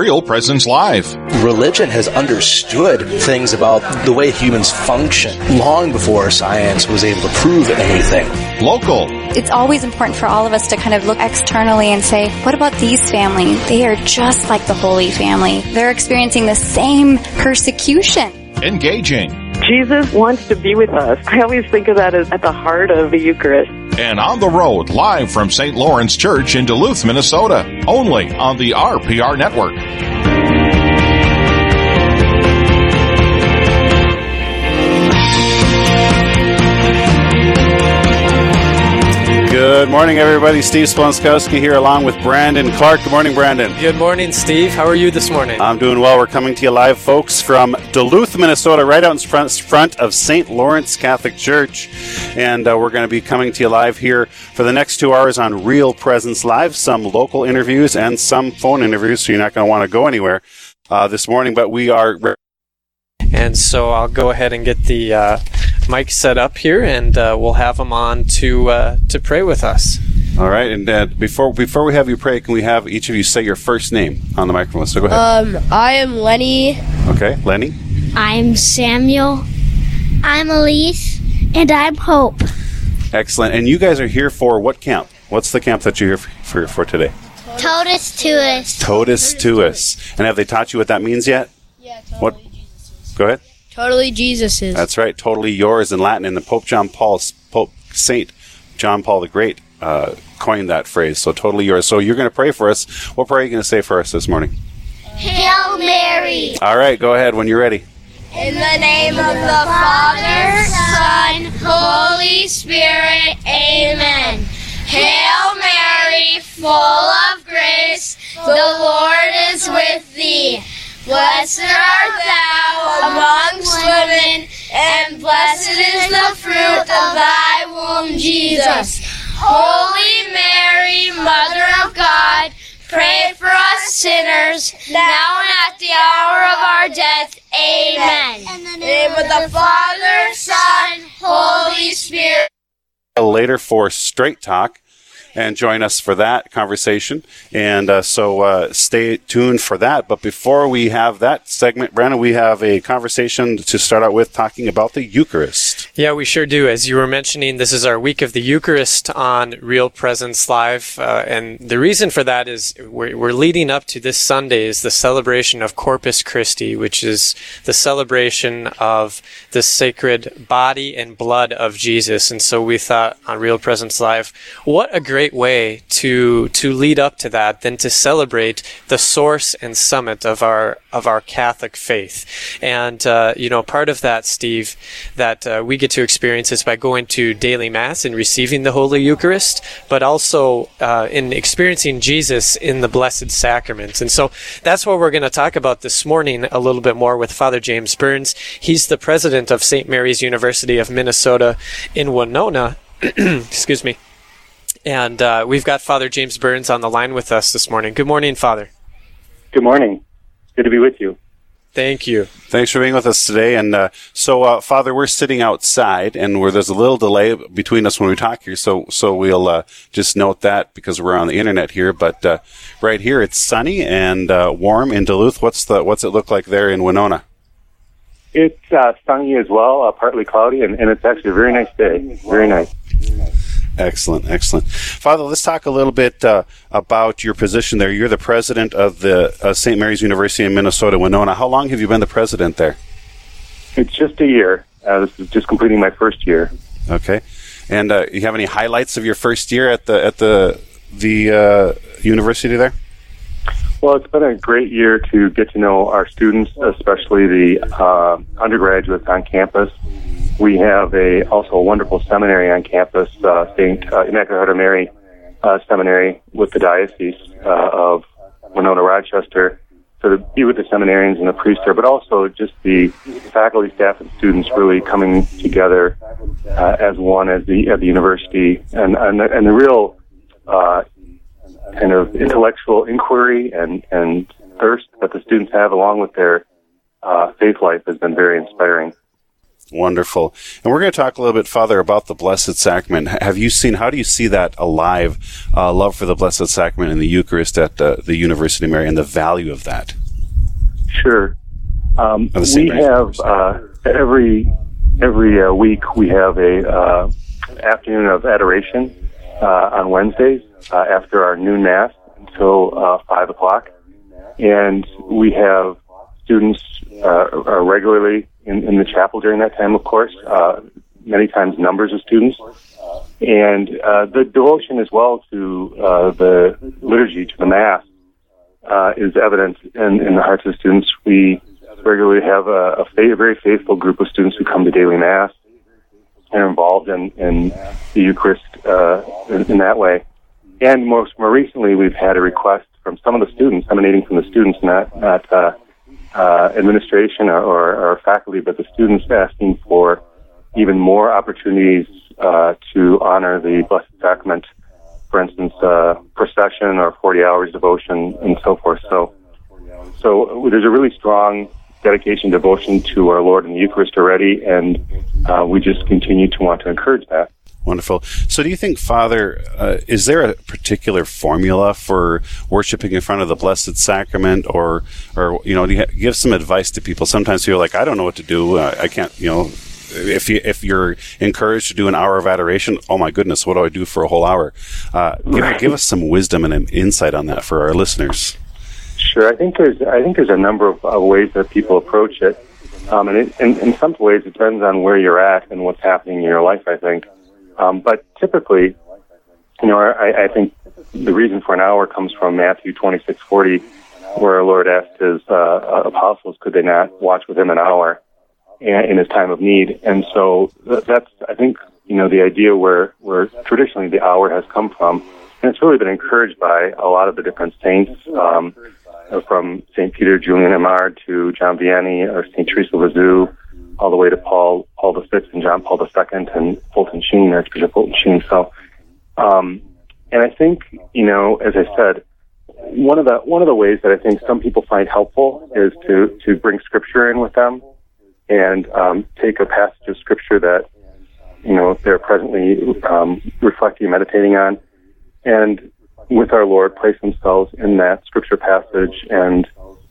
Real Presence Live. Religion has understood things about the way humans function long before science was able to prove anything. Local. It's always important for all of us to kind of look externally and say, what about these families? They are just like the Holy Family. They're experiencing the same persecution. Engaging. Jesus wants to be with us. I always think of that as at the heart of the Eucharist. And on the road, live from St. Lawrence Church in Duluth, Minnesota, only on the RPR Network. Good morning, everybody. Steve Splonskowski here along with Brandon Clark. Good morning, Brandon. Good morning, Steve. How are you this morning? I'm doing well. We're coming to you live, folks, from Duluth, Minnesota, right out in front, front of St. Lawrence Catholic Church. And uh, we're going to be coming to you live here for the next two hours on Real Presence Live, some local interviews and some phone interviews, so you're not going to want to go anywhere uh, this morning. But we are. And so I'll go ahead and get the uh, mic set up here, and uh, we'll have him on to uh, to pray with us. All right, and uh, before before we have you pray, can we have each of you say your first name on the microphone? So go ahead. Um, I am Lenny. okay, Lenny. I'm Samuel. I'm Elise. And I'm Hope. Excellent. And you guys are here for what camp? What's the camp that you're here for, for today? Totus Tuus. Totus Tuus. And have they taught you what that means yet? Yeah, totally What? Go ahead. Totally Jesus is. That's right. Totally yours in Latin. And the Pope John Paul, Pope Saint John Paul the Great, uh, coined that phrase. So totally yours. So you're going to pray for us. What prayer are you going to say for us this morning? Hail Mary. All right. Go ahead when you're ready. In the name of the Father, Son, Holy Spirit. Amen. Hail Mary, full of grace, the Lord is with thee. Blessed art thou amongst women, and blessed is the fruit of thy womb, Jesus. Holy Mary, Mother of God, pray for us sinners, now and at the hour of our death. Amen. In the name of the Father, Son, Holy Spirit. A Later for Straight Talk. And join us for that conversation. And uh, so uh, stay tuned for that. But before we have that segment, Brandon, we have a conversation to start out with talking about the Eucharist. Yeah, we sure do. As you were mentioning, this is our week of the Eucharist on Real Presence Live. Uh, and the reason for that is we're, we're leading up to this Sunday is the celebration of Corpus Christi, which is the celebration of the sacred body and blood of Jesus. And so we thought on Real Presence Live, what a great way to to lead up to that than to celebrate the source and summit of our of our Catholic faith. And uh, you know, part of that, Steve, that uh, we get to experience is by going to daily mass and receiving the Holy Eucharist, but also uh, in experiencing Jesus in the Blessed Sacraments. And so that's what we're going to talk about this morning a little bit more with Father James Burns. He's the president of St. Mary's University of Minnesota in Winona. Excuse me. And uh, we've got Father James Burns on the line with us this morning. Good morning, Father. Good morning. Good to be with you. Thank you. Thanks for being with us today. And uh, so, uh, Father, we're sitting outside, and where there's a little delay between us when we talk here. So, so we'll uh, just note that because we're on the internet here. But uh, right here, it's sunny and uh, warm in Duluth. What's the what's it look like there in Winona? It's uh, sunny as well, uh, partly cloudy, and, and it's actually a very nice day. Very nice. Excellent, excellent. Father, let's talk a little bit uh, about your position there. You're the president of the uh, St. Mary's University in Minnesota, Winona. How long have you been the president there? It's just a year. Uh, this is just completing my first year. Okay, and uh, you have any highlights of your first year at the at the the uh, university there? Well, it's been a great year to get to know our students, especially the uh, undergraduates on campus. We have a also a wonderful seminary on campus, uh, Saint uh, Immaculate Mary uh, Seminary, with the diocese uh, of Winona Rochester. So to be with the seminarians and the priests there, but also just the faculty, staff, and students really coming together uh, as one as the at the university, and and the, and the real uh, kind of intellectual inquiry and and thirst that the students have, along with their uh, faith life, has been very inspiring. Wonderful. And we're going to talk a little bit, Father, about the Blessed Sacrament. Have you seen, how do you see that alive, uh, love for the Blessed Sacrament and the Eucharist at uh, the University of Mary and the value of that? Sure. Um, we have uh, every every uh, week we have a uh, afternoon of adoration uh, on Wednesdays after our noon mass until five o'clock, and we have students regularly in, in the chapel during that time, of course, uh, many times numbers of students. And uh, the devotion as well to uh, the liturgy, to the Mass, uh, is evident in, in the hearts of students. We regularly have a, a very faithful group of students who come to daily Mass and are involved in, in the Eucharist uh, in, in that way. And most more recently, we've had a request from some of the students, emanating from the students, not not uh, uh, administration or, or, or, faculty, but the students asking for even more opportunities uh, to honor the Blessed Sacrament, for instance, uh, procession or 40 hours devotion and so forth. So, so there's a really strong dedication, devotion to our Lord in the Eucharist already, and uh, we just continue to want to encourage that. Wonderful. So, do you think, Father, uh, is there a particular formula for worshiping in front of the Blessed Sacrament, or, or you know, do you give some advice to people? Sometimes people are like, I don't know what to do. Uh, I can't, you know. If you if you're encouraged to do an hour of adoration, oh my goodness, what do I do for a whole hour? Uh, give, give us some wisdom and an insight on that for our listeners. Sure, I think there's I think there's a number of, of ways that people approach it, um, and it, in, in some ways it depends on where you're at and what's happening in your life. I think. Um, but typically, you know, I, I think the reason for an hour comes from Matthew 26:40, where our Lord asked his uh, apostles, could they not watch with him an hour in his time of need? And so that's, I think, you know, the idea where where traditionally the hour has come from, and it's really been encouraged by a lot of the different saints. Um, from St. Peter Julian Eymard to John Vianney or St. Teresa Lisieux, all the way to Paul Paul VI and John Paul II and Fulton Sheen, Archbishop Fulton Sheen. So, um, and I think you know, as I said, one of the one of the ways that I think some people find helpful is to to bring Scripture in with them and um, take a passage of Scripture that you know they're presently um, reflecting, meditating on, and with our Lord, place themselves in that Scripture passage and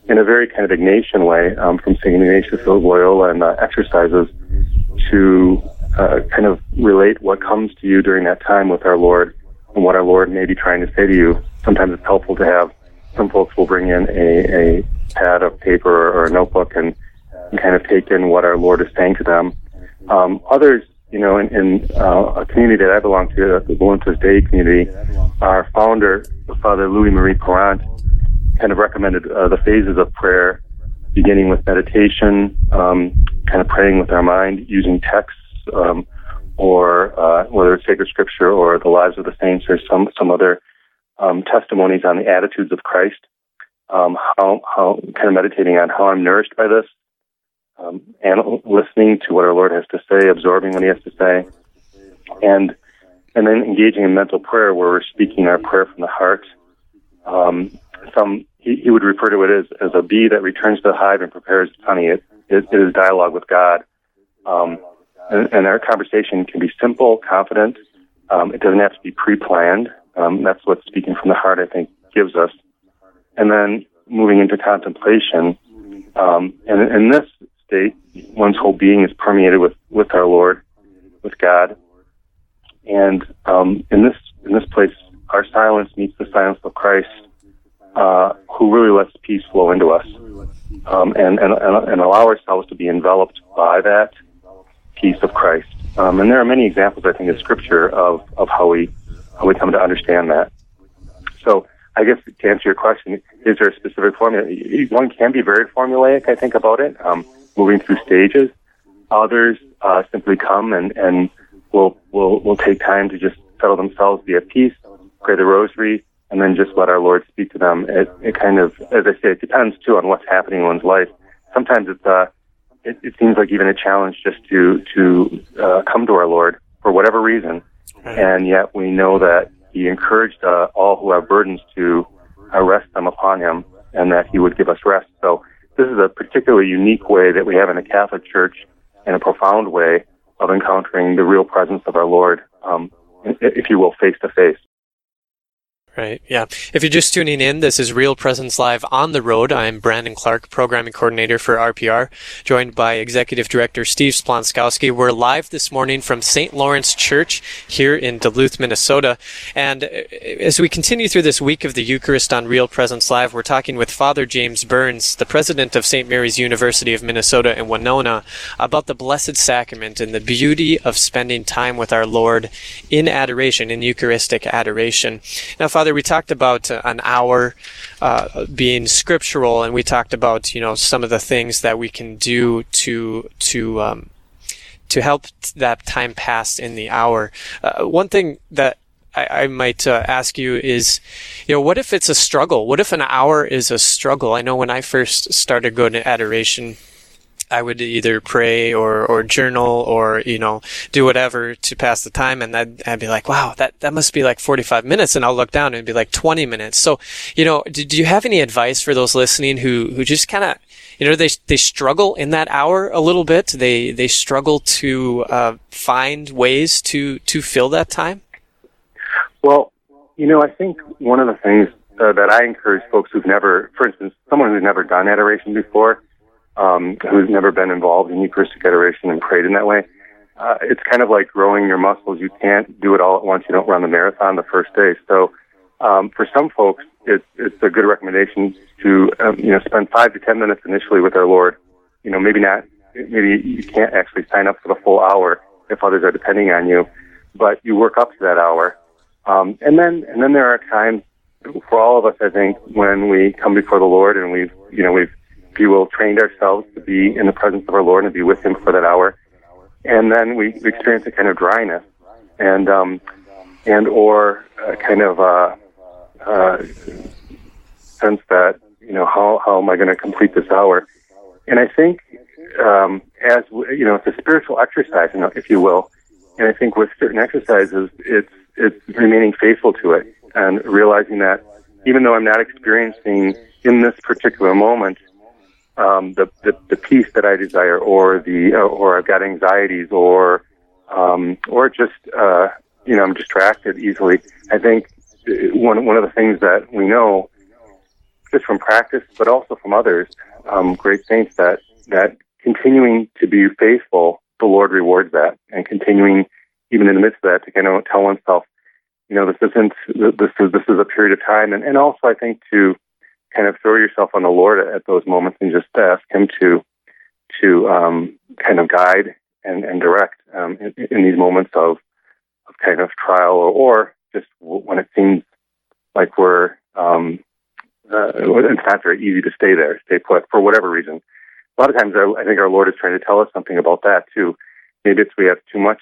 in a very kind of Ignatian way um, from St. Ignatius of Loyola and uh, exercises to uh, kind of relate what comes to you during that time with our Lord and what our Lord may be trying to say to you. Sometimes it's helpful to have some folks will bring in a, a pad of paper or a notebook and, and kind of take in what our Lord is saying to them. Um, others, you know, in, in uh, a community that I belong to, the Voluntas Dei community, our founder, Father Louis Marie Parent, kind of recommended uh, the phases of prayer, beginning with meditation, um, kind of praying with our mind, using texts, um, or uh, whether it's sacred scripture or the lives of the saints or some some other um, testimonies on the attitudes of Christ. Um, how how kind of meditating on how I'm nourished by this, um, and listening to what our Lord has to say, absorbing what He has to say, and and then engaging in mental prayer where we're speaking our prayer from the heart. Um, some he, he would refer to it as, as a bee that returns to the hive and prepares its honey. It, it, it is dialogue with God. Um, and, and, our conversation can be simple, confident. Um, it doesn't have to be pre-planned. Um, that's what speaking from the heart, I think, gives us. And then moving into contemplation. Um, and in this state, one's whole being is permeated with, with our Lord, with God. And um, in this in this place, our silence meets the silence of Christ uh, who really lets peace flow into us um, and, and, and allow ourselves to be enveloped by that peace of Christ. Um, and there are many examples, I think, in Scripture of, of how we how we come to understand that. So, I guess to answer your question, is there a specific formula? One can be very formulaic, I think, about it, um, moving through stages. Others uh, simply come and, and will will will take time to just settle themselves, be at peace, pray the Rosary, and then just let our Lord speak to them. It, it kind of, as I say, it depends too on what's happening in one's life. Sometimes it's, uh, it, it seems like even a challenge just to, to, uh, come to our Lord for whatever reason. And yet we know that He encouraged, uh, all who have burdens to uh, rest them upon Him and that He would give us rest. So this is a particularly unique way that we have in the Catholic Church in a profound way of encountering the real presence of our Lord, um, if you will, face to face. Right. Yeah. If you're just tuning in, this is Real Presence Live on the road. I'm Brandon Clark, programming coordinator for RPR, joined by executive director Steve Splonskowski. We're live this morning from St. Lawrence Church here in Duluth, Minnesota. And uh, as we continue through this week of the Eucharist on Real Presence Live, we're talking with Father James Burns, the president of St. Mary's University of Minnesota in Winona, about the Blessed Sacrament and the beauty of spending time with our Lord in adoration, in Eucharistic adoration. Now, Father, Father, we talked about uh, an hour uh, being scriptural, and we talked about you know some of the things that we can do to to um, to help that time pass in the hour. Uh, one thing that I, I might uh, ask you is, you know, what if it's a struggle? What if an hour is a struggle? I know when I first started going to adoration, I would either pray or, or journal or, you know, do whatever to pass the time. And I'd, I'd be like, wow, that, that must be like 45 minutes. And I'll look down and it'd be like 20 minutes. So, you know, do, do you have any advice for those listening who, who just kind of, you know, they, they struggle in that hour a little bit. They, they struggle to, uh, find ways to, to fill that time. Well, you know, I think one of the things uh, that I encourage folks who've never, for instance, someone who's never done adoration before, um, who's never been involved in Eucharistic adoration and prayed in that way, uh, it's kind of like growing your muscles. You can't do it all at once. You don't run the marathon the first day. So um, for some folks, it's, it's a good recommendation to um, you know spend five to ten minutes initially with our Lord. You know, maybe not. Maybe you can't actually sign up for the full hour if others are depending on you, but you work up to that hour. Um, and then and then there are times for all of us, I think, when we come before the Lord and we've you know we've you will, trained ourselves to be in the presence of our Lord and be with Him for that hour. And then we experience a kind of dryness and, um, and or a kind of, uh, uh, sense that, you know, how, how am I going to complete this hour? And I think, um, as, you know, it's a spiritual exercise, if you will. And I think with certain exercises, it's, it's remaining faithful to it and realizing that even though I'm not experiencing in this particular moment um, the, the the peace that I desire, or the uh, or I've got anxieties, or um, or just uh, you know I'm distracted easily. I think one one of the things that we know just from practice, but also from others, um, great saints, that that continuing to be faithful, the Lord rewards that, and continuing even in the midst of that to kind of tell oneself, you know, this isn't this is this is a period of time, and and also I think to kind of throw yourself on the Lord at, those moments and just ask Him to to um, kind of guide and, and direct um, in, in, these moments of of kind of trial or, or just when it seems like we're um, uh, it's not very easy to stay there, stay put for whatever reason. A lot of times, I, I think our Lord is trying to tell us something about that too. Maybe it's we have too much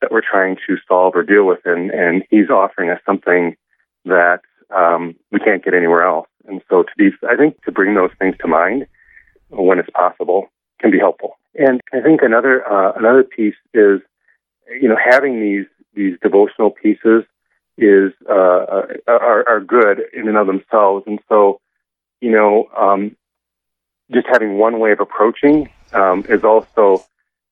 that we're trying to solve or deal with, and and He's offering us something that um, we can't get anywhere else. And so to be, I think to bring those things to mind when it's possible can be helpful. And I think another, uh, another piece is, you know, having these, these devotional pieces is, uh, uh, are, are good in and of themselves. And so, you know, um, just having one way of approaching, um, is also,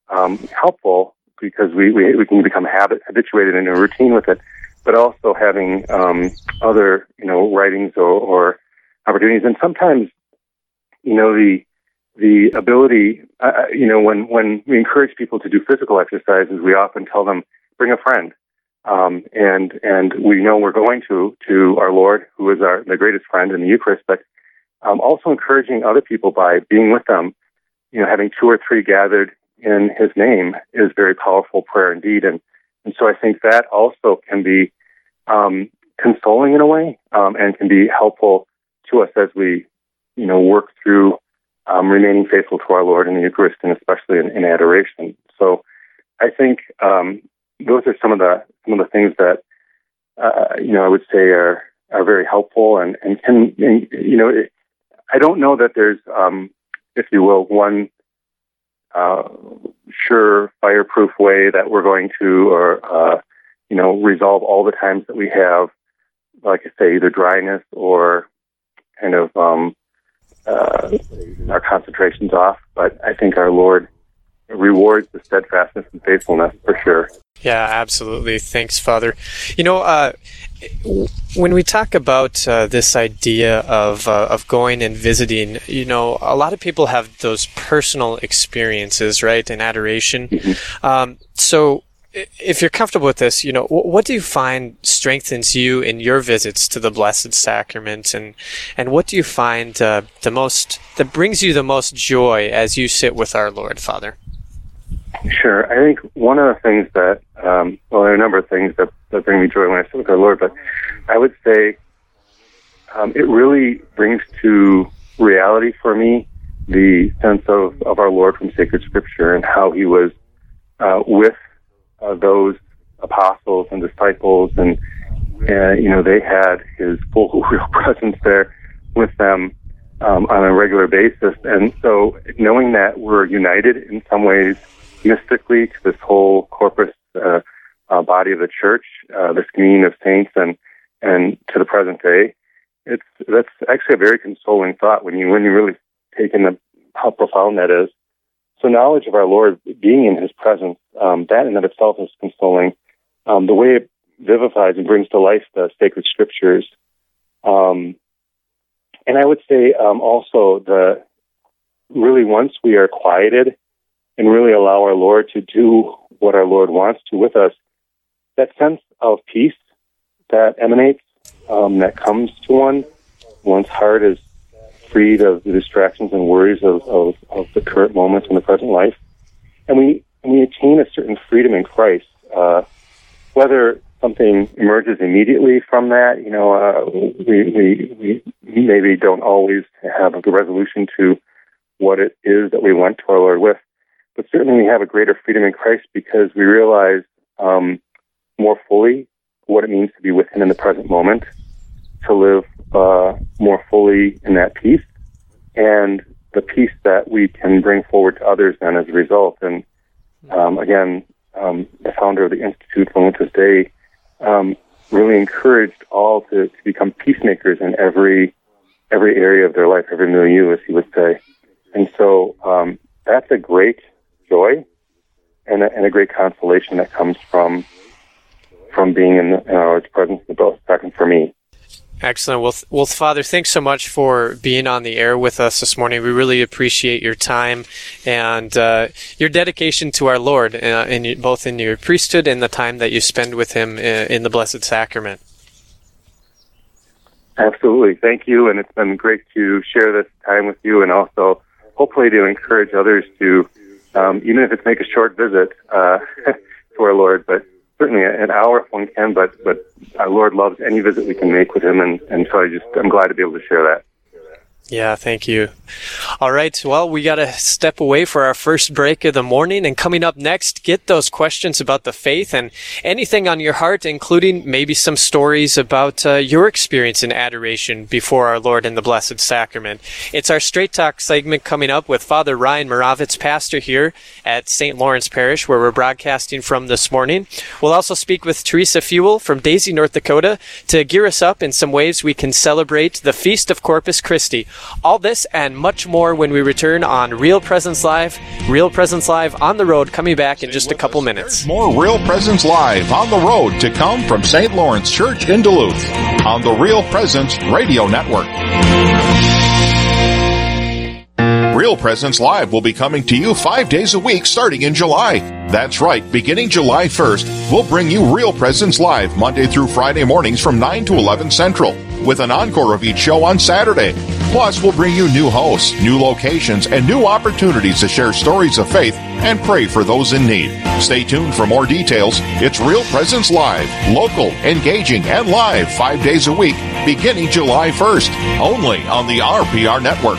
um, helpful because we, we, we can become habit, habituated in a routine with it but also having um, other, you know, writings or, or, opportunities. And sometimes, you know, the the ability, uh, you know, when when we encourage people to do physical exercises, we often tell them bring a friend, um, and and we know we're going to to our Lord, who is our the greatest friend in the Eucharist, but um, also encouraging other people by being with them. You know, having two or three gathered in His name is very powerful prayer indeed, and and so I think that also can be um, consoling in a way um, and can be helpful to us as we, you know, work through um, remaining faithful to our Lord in the Eucharist and especially in, in adoration. So I think um, those are some of the some of the things that uh, you know I would say are are very helpful and and can and, you know it, I don't know that there's um, if you will one uh, sure fireproof way that we're going to or uh, you know resolve all the times that we have like I say either dryness or kind of um, uh, our concentrations off but I think our Lord rewards the steadfastness and faithfulness for sure. Yeah, absolutely. Thanks, Father. You know, uh, when we talk about uh, this idea of uh, of going and visiting, you know, a lot of people have those personal experiences, right, in adoration. Mm-hmm. Um, so, if you're comfortable with this, you know, what do you find strengthens you in your visits to the Blessed Sacrament, and and what do you find uh, the most that brings you the most joy as you sit with our Lord, Father? Sure. I think one of the things that, um, well, there are a number of things that, that bring me joy when I sit with our Lord, but I would say um, it really brings to reality for me the sense of, of our Lord from sacred scripture and how he was uh, with uh, those apostles and disciples and, uh, you know, they had his full real presence there with them um, on a regular basis. And so knowing that we're united in some ways mystically to this whole corpus uh, uh, body of the church, uh, this communion of saints, and and to the present day. It's that's actually a very consoling thought when you when you really take in the, how profound that is. So knowledge of our Lord being in His presence, um, that in and of itself is consoling. Um, the way it vivifies and brings to life the sacred scriptures, um, and I would say um, also the really once we are quieted and really allow our Lord to do what our Lord wants to with us, that sense of peace that emanates, um, that comes to one, one's heart is freed of the distractions and worries of, of, of the current moments in the present life. And we, we attain a certain freedom in Christ. Uh, whether something emerges immediately from that, you know, uh, we, we, we maybe don't always have the resolution to what it is that we went to our Lord with but certainly we have a greater freedom in Christ because we realize um, more fully what it means to be with Him in the present moment, to live uh, more fully in that peace, and the peace that we can bring forward to others then as a result. And um, again, um, the founder of the Institute Voluntas Dei um, really encouraged all to, to become peacemakers in every every area of their life, every milieu, as he would say. And so um, that's a great joy and a, and a great consolation that comes from from being in, the, in our Lord's presence in the both second for me. Excellent. Well, th- well, Father, thanks so much for being on the air with us this morning. We really appreciate your time and uh, your dedication to our Lord, uh, in both in your priesthood and the time that you spend with Him in, uh, in the Blessed Sacrament. Absolutely. Thank you. And it's been great to share this time with you and also hopefully to encourage others to um, even if it's make a short visit uh, to our Lord, but certainly an hour if one can. But but our Lord loves any visit we can make with Him, and and so I just I'm glad to be able to share that. Yeah, thank you. All right. Well, we got to step away for our first break of the morning. And coming up next, get those questions about the faith and anything on your heart, including maybe some stories about uh, your experience in adoration before our Lord in the Blessed Sacrament. It's our Straight Talk segment coming up with Father Ryan Moravitz, pastor here at St. Lawrence Parish, where we're broadcasting from this morning. We'll also speak with Teresa Fuel from Dazey, North Dakota, to gear us up in some ways we can celebrate the Feast of Corpus Christi. All this and much more when we return on Real Presence Live. Real Presence Live on the road, coming back in just a couple minutes. More Real Presence Live on the road to come from St. Lawrence Church in Duluth on the Real Presence Radio Network. Real Presence Live will be coming to you five days a week starting in July. That's right, beginning July 1st, we'll bring you Real Presence Live Monday through Friday mornings from 9 to 11 Central, with an encore of each show on Saturday. Plus, we'll bring you new hosts, new locations, and new opportunities to share stories of faith and pray for those in need. Stay tuned for more details. It's Real Presence Live, local, engaging, and live five days a week, beginning July 1st, only on the RPR Network.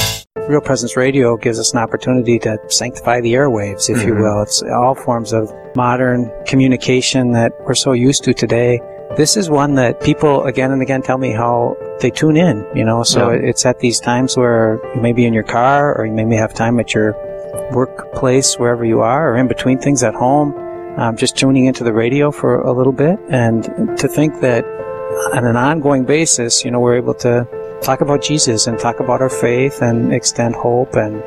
Real Presence Radio gives us an opportunity to sanctify the airwaves, if mm-hmm. you will. It's all forms of modern communication that we're so used to today. This is one that people again and again tell me how they tune in, you know, so yeah. it's at these times where you may be in your car or you may have time at your workplace, wherever you are, or in between things at home, um, just tuning into the radio for a little bit. And to think that on an ongoing basis, you know, we're able to talk about Jesus and talk about our faith and extend hope and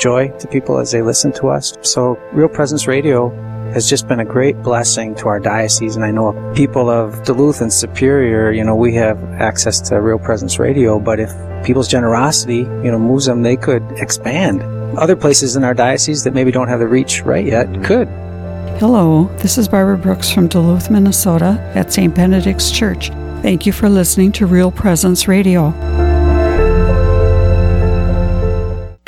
joy to people as they listen to us. So Real Presence Radio has just been a great blessing to our diocese. And I know people of Duluth and Superior, you know, we have access to Real Presence Radio, but if people's generosity, you know, moves them, they could expand. Other places in our diocese that maybe don't have the reach right yet could. Hello, this is Barbara Brooks from Duluth, Minnesota at St. Benedict's Church. Thank you for listening to Real Presence Radio.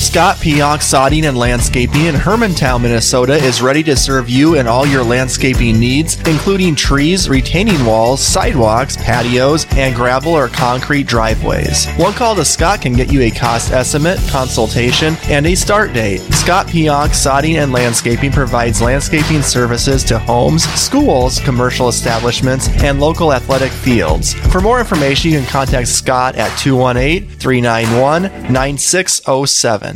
Scott Pionk Sodding and Landscaping in Hermantown, Minnesota is ready to serve you and all your landscaping needs, including trees, retaining walls, sidewalks, patios, and gravel or concrete driveways. One call to Scott can get you a cost estimate, consultation, and a start date. Scott Pionk Sodding and Landscaping provides landscaping services to homes, schools, commercial establishments, and local athletic fields. For more information, you can contact Scott at 218 391 9607.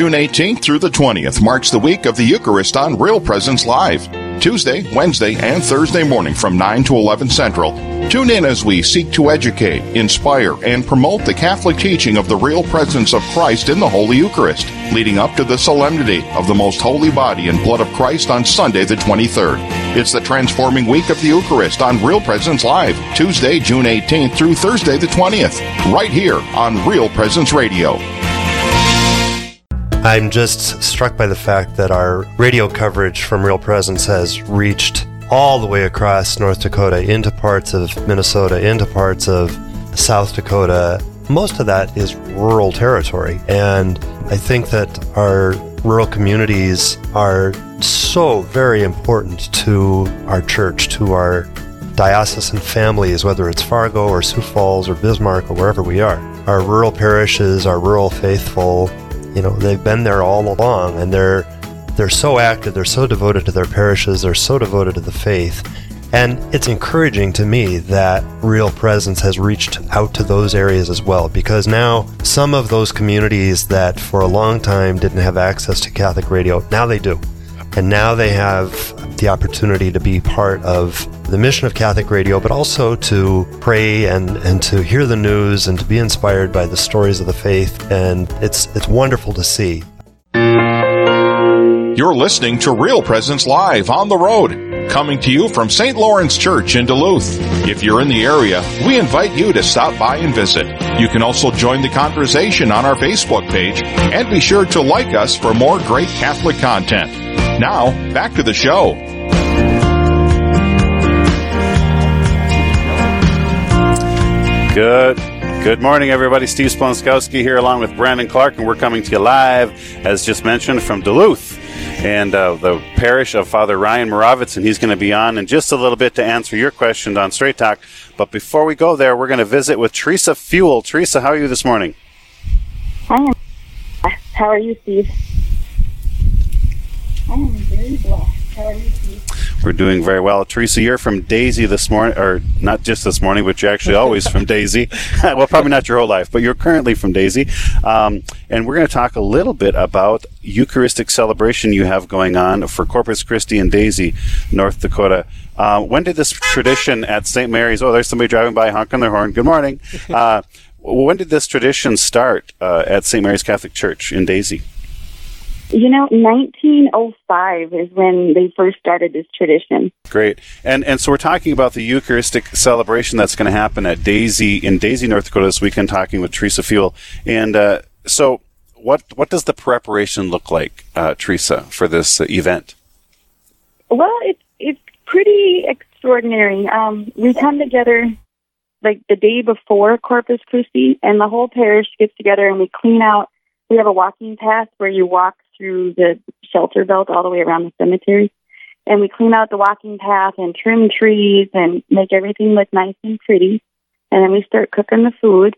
June 18th through the 20th marks the week of the Eucharist on Real Presence Live. Tuesday, Wednesday, and Thursday morning from 9 to 11 Central. Tune in as we seek to educate, inspire, and promote the Catholic teaching of the real presence of Christ in the Holy Eucharist, leading up to the solemnity of the most holy body and blood of Christ on Sunday the 23rd. It's the transforming week of the Eucharist on Real Presence Live, Tuesday, June 18th through Thursday the 20th, right here on Real Presence Radio. I'm just struck by the fact that our radio coverage from Real Presence has reached all the way across North Dakota into parts of Minnesota, into parts of South Dakota. Most of that is rural territory. And I think that our rural communities are so very important to our church, to our diocesan families, whether it's Fargo or Sioux Falls or Bismarck or wherever we are. Our rural parishes, our rural faithful, you know, they've been there all along and they're they're so active, they're so devoted to their parishes, they're so devoted to the faith. And it's encouraging to me that Real Presence has reached out to those areas as well, because now some of those communities that for a long time didn't have access to Catholic radio, now they do. And now they have the opportunity to be part of the mission of Catholic Radio, but also to pray and, and to hear the news and to be inspired by the stories of the faith. And it's, it's wonderful to see. You're listening to Real Presence Live on the road, coming to you from St. Lawrence Church in Duluth. If you're in the area, we invite you to stop by and visit. You can also join the conversation on our Facebook page and be sure to like us for more great Catholic content. Now, back to the show. Good. Good morning, everybody. Steve Splonskowski here, along with Brandon Clark, and we're coming to you live, as just mentioned, from Duluth and uh, the parish of Father Ryan Moravitz, and he's going to be on in just a little bit to answer your questions on Straight Talk. But before we go there, we're going to visit with Teresa Fuel. Teresa, how are you this morning? Hi. How are you, Steve? I am very blessed. How are you, We're doing very well. Teresa, you're from Dazey this morning, or not just this morning, but you're actually always from Dazey. well, probably not your whole life, but you're currently from Dazey. Um, and we're going to talk a little bit about Eucharistic celebration you have going on for Corpus Christi and Dazey, North Dakota. Uh, when did this tradition at St. Mary's? Oh, there's somebody driving by honking their horn. Good morning. Uh, when did this tradition start uh, at St. Mary's Catholic Church in Dazey? You know, 1905 is when they first started this tradition. Great, and and so we're talking about the Eucharistic celebration that's going to happen at Dazey in Dazey, North Dakota this weekend. Talking with Teresa Fuel, and uh, so what what does the preparation look like, uh, Teresa, for this uh, event? Well, it's it's pretty extraordinary. Um, we come together like the day before Corpus Christi, and the whole parish gets together and we clean out. We have a walking path where you walk through the shelter belt all the way around the cemetery, and we clean out the walking path and trim trees and make everything look nice and pretty. And then we start cooking the food,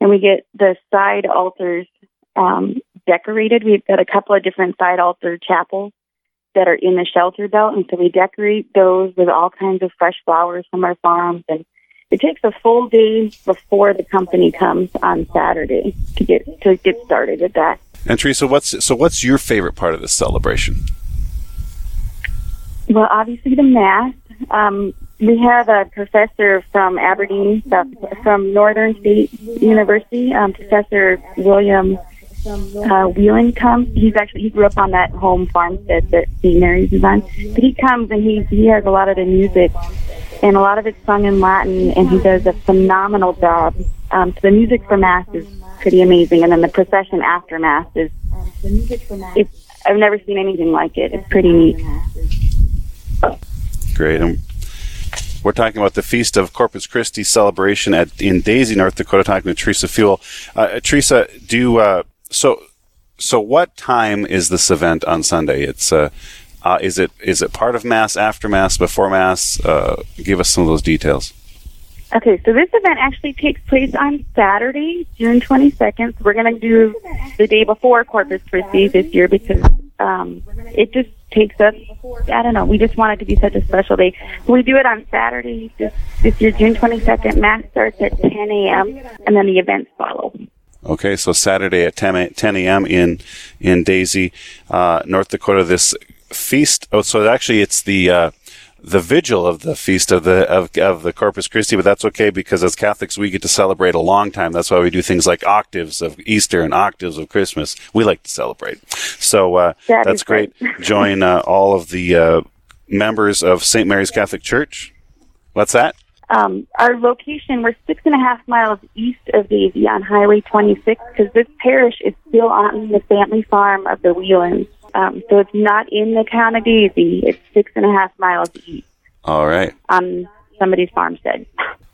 and we get the side altars um, decorated. We've got a couple of different side altar chapels that are in the shelter belt, and so we decorate those with all kinds of fresh flowers from our farms and it takes a full day before the company comes on Saturday to get to get started at that. And Teresa, what's so what's your favorite part of this celebration? Well, obviously the mass. Um, we have a professor from Aberdeen, from Northern State University, um, Professor William uh, Whelan comes. He's actually he grew up on that home farmstead that St. Mary's is on. But he comes and he he has a lot of the music and a lot of it's sung in Latin, and he does a phenomenal job. Um, so the music for Mass is pretty amazing, and then the procession after Mass is. It's, I've never seen anything like it. It's pretty neat. Great. We're talking about the Feast of Corpus Christi celebration at in Dazey, North Dakota. Talking to Teresa Fuel. Uh, Teresa, do uh, so. So, what time is this event on Sunday? It's uh, uh, is it is it part of mass, after mass, before mass? Uh, give us some of those details. Okay, so this event actually takes place on Saturday, June 22nd. We're going to do the day before Corpus Christi this year because um, it just takes us, I don't know, we just want it to be such a special day. We do it on Saturday this, this year, June 22nd. Mass starts at 10 a.m., and then the events follow. Okay, so Saturday at 10, 10 a.m. in in Dazey, uh, North Dakota. This feast. Oh, so actually, it's the uh, the vigil of the feast of the of, of the Corpus Christi, but that's okay because as Catholics we get to celebrate a long time. That's why we do things like octaves of Easter and octaves of Christmas. We like to celebrate. So uh, that that's great. Join uh, all of the uh, members of St. Mary's Catholic Church. What's that? Um, our location, we're six and a half miles east of Dazey on Highway 26 because this parish is still on the family farm of the Whelans. Um, so it's not in the town of Dazey. It's six and a half miles east. All right. On somebody's farmstead.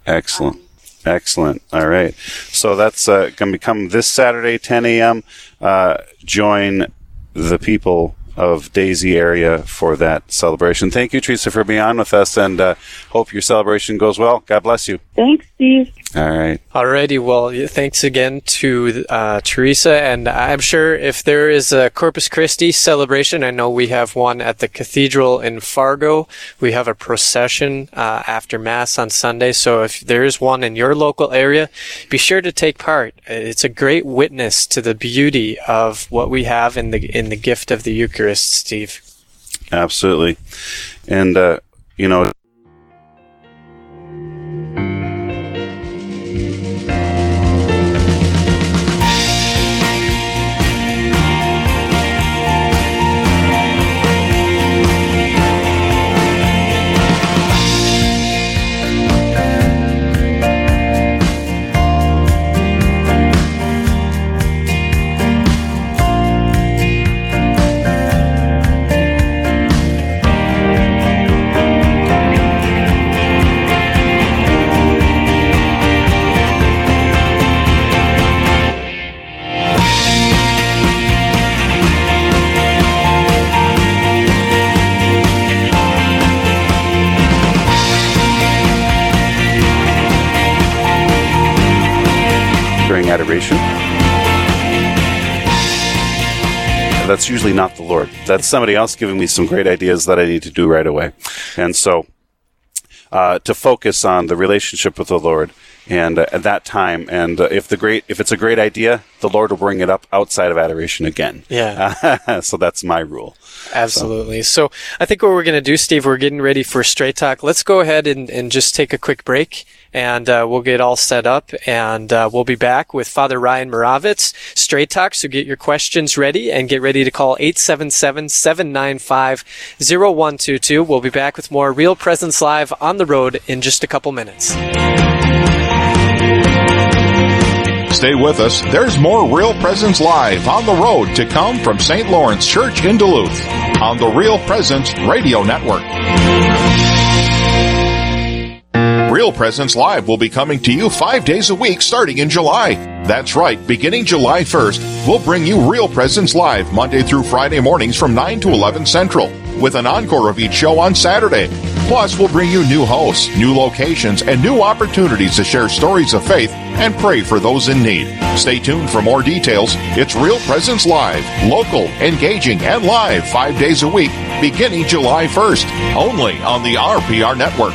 Excellent. Excellent. All right. So that's uh, going to become this Saturday, 10 a.m. Uh, join the people of Dazey area for that celebration. Thank you, Teresa, for being on with us, and uh, hope your celebration goes well. God bless you. Thanks, Steve. All right. Alrighty. Well, thanks again to uh, Teresa, and I'm sure if there is a Corpus Christi celebration, I know we have one at the cathedral in Fargo. We have a procession uh, after Mass on Sunday. So if there is one in your local area, be sure to take part. It's a great witness to the beauty of what we have in the in the gift of the Eucharist, Steve. Absolutely, and uh, you know. That's usually not the Lord. That's somebody else giving me some great ideas that I need to do right away. And so, uh, to focus on the relationship with the Lord and uh, at that time, and uh, if the great, if it's a great idea, the Lord will bring it up outside of adoration again. Yeah. so that's my rule. Absolutely. So. so I think what we're going to do, Steve, we're getting ready for straight talk. Let's go ahead and, and just take a quick break and uh, we'll get all set up and uh, we'll be back with Father Ryan Moravitz, Straight Talk. So get your questions ready and get ready to call 877-795-0122. We'll be back with more Real Presence Live on the road in just a couple minutes. Stay with us. There's more Real Presence Live on the road to come from St. Lawrence Church in Duluth on the Real Presence Radio Network. Real Presence Live will be coming to you five days a week starting in July. That's right, beginning July 1st, we'll bring you Real Presence Live Monday through Friday mornings from 9 to 11 Central, with an encore of each show on Saturday. Plus, we'll bring you new hosts, new locations, and new opportunities to share stories of faith and pray for those in need. Stay tuned for more details. It's Real Presence Live, local, engaging, and live five days a week, beginning July 1st, only on the RPR Network.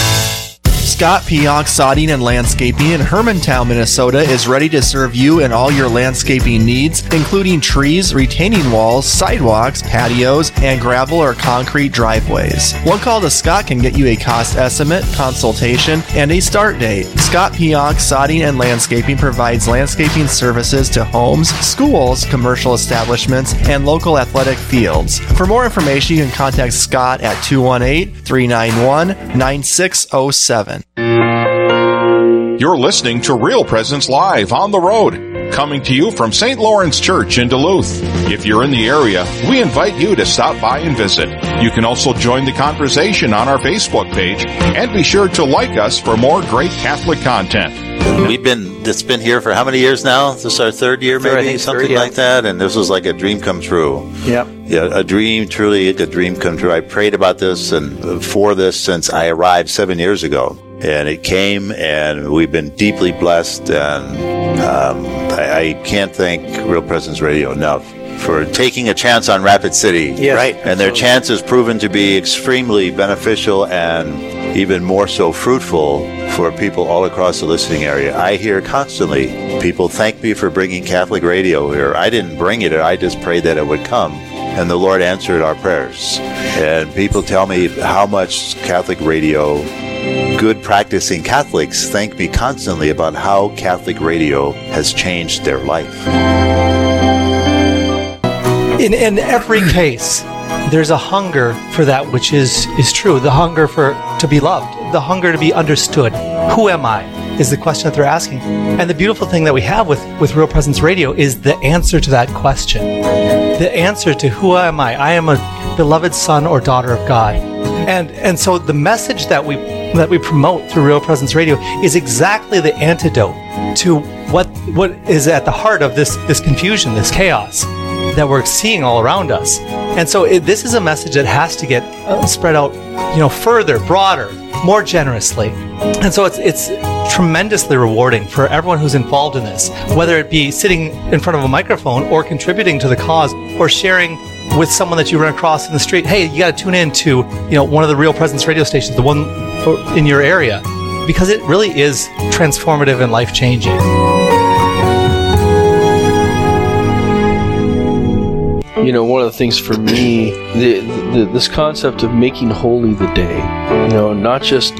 Scott Pionk Sodding and Landscaping in Hermantown, Minnesota is ready to serve you and all your landscaping needs, including trees, retaining walls, sidewalks, patios, and gravel or concrete driveways. One call to Scott can get you a cost estimate, consultation, and a start date. Scott Pionk Sodding and Landscaping provides landscaping services to homes, schools, commercial establishments, and local athletic fields. For more information, you can contact Scott at 218 391 9607. You're listening to Real Presence Live on the road, coming to you from St. Lawrence Church in Duluth. If you're in the area, we invite you to stop by and visit. You can also join the conversation on our Facebook page and be sure to like us for more great Catholic content. We've been it's been here for how many years now? This is our third year, maybe think something third, yeah. like that. And this was like a dream come true. Yep. Yeah, a dream, truly a dream come true. I prayed about this and for this since I arrived seven years ago. And it came, and we've been deeply blessed. And um, I, I can't thank Real Presence Radio enough for taking a chance on Rapid City. Yes, Right. And their chance has proven to be extremely beneficial and even more so fruitful for people all across the listening area. I hear constantly people thank me for bringing Catholic radio here. I didn't bring it, I just prayed that it would come. And the Lord answered our prayers. And people tell me how much Catholic radio, good practicing Catholics, thank me constantly about how Catholic radio has changed their life. in, in every case, there's a hunger for that which is, is true. The hunger for to be loved, the hunger to be understood. Who am I? Is the question that they're asking. And the beautiful thing that we have with, with Real Presence Radio is the answer to that question. The answer to who am I? I am a beloved son or daughter of God. And and so the message that we that we promote through Real Presence Radio is exactly the antidote to what what is at the heart of this this confusion, this chaos that we're seeing all around us. And so it, this is a message that has to get uh, spread out, you know, further, broader, more generously. And so it's it's tremendously rewarding for everyone who's involved in this, whether it be sitting in front of a microphone or contributing to the cause or sharing with someone that you run across in the street. Hey, you got to tune in to, you know, one of the Real Presence radio stations, the one in your area, because it really is transformative and life-changing. you know one of the things for me the, the, this concept of making holy the day you know not just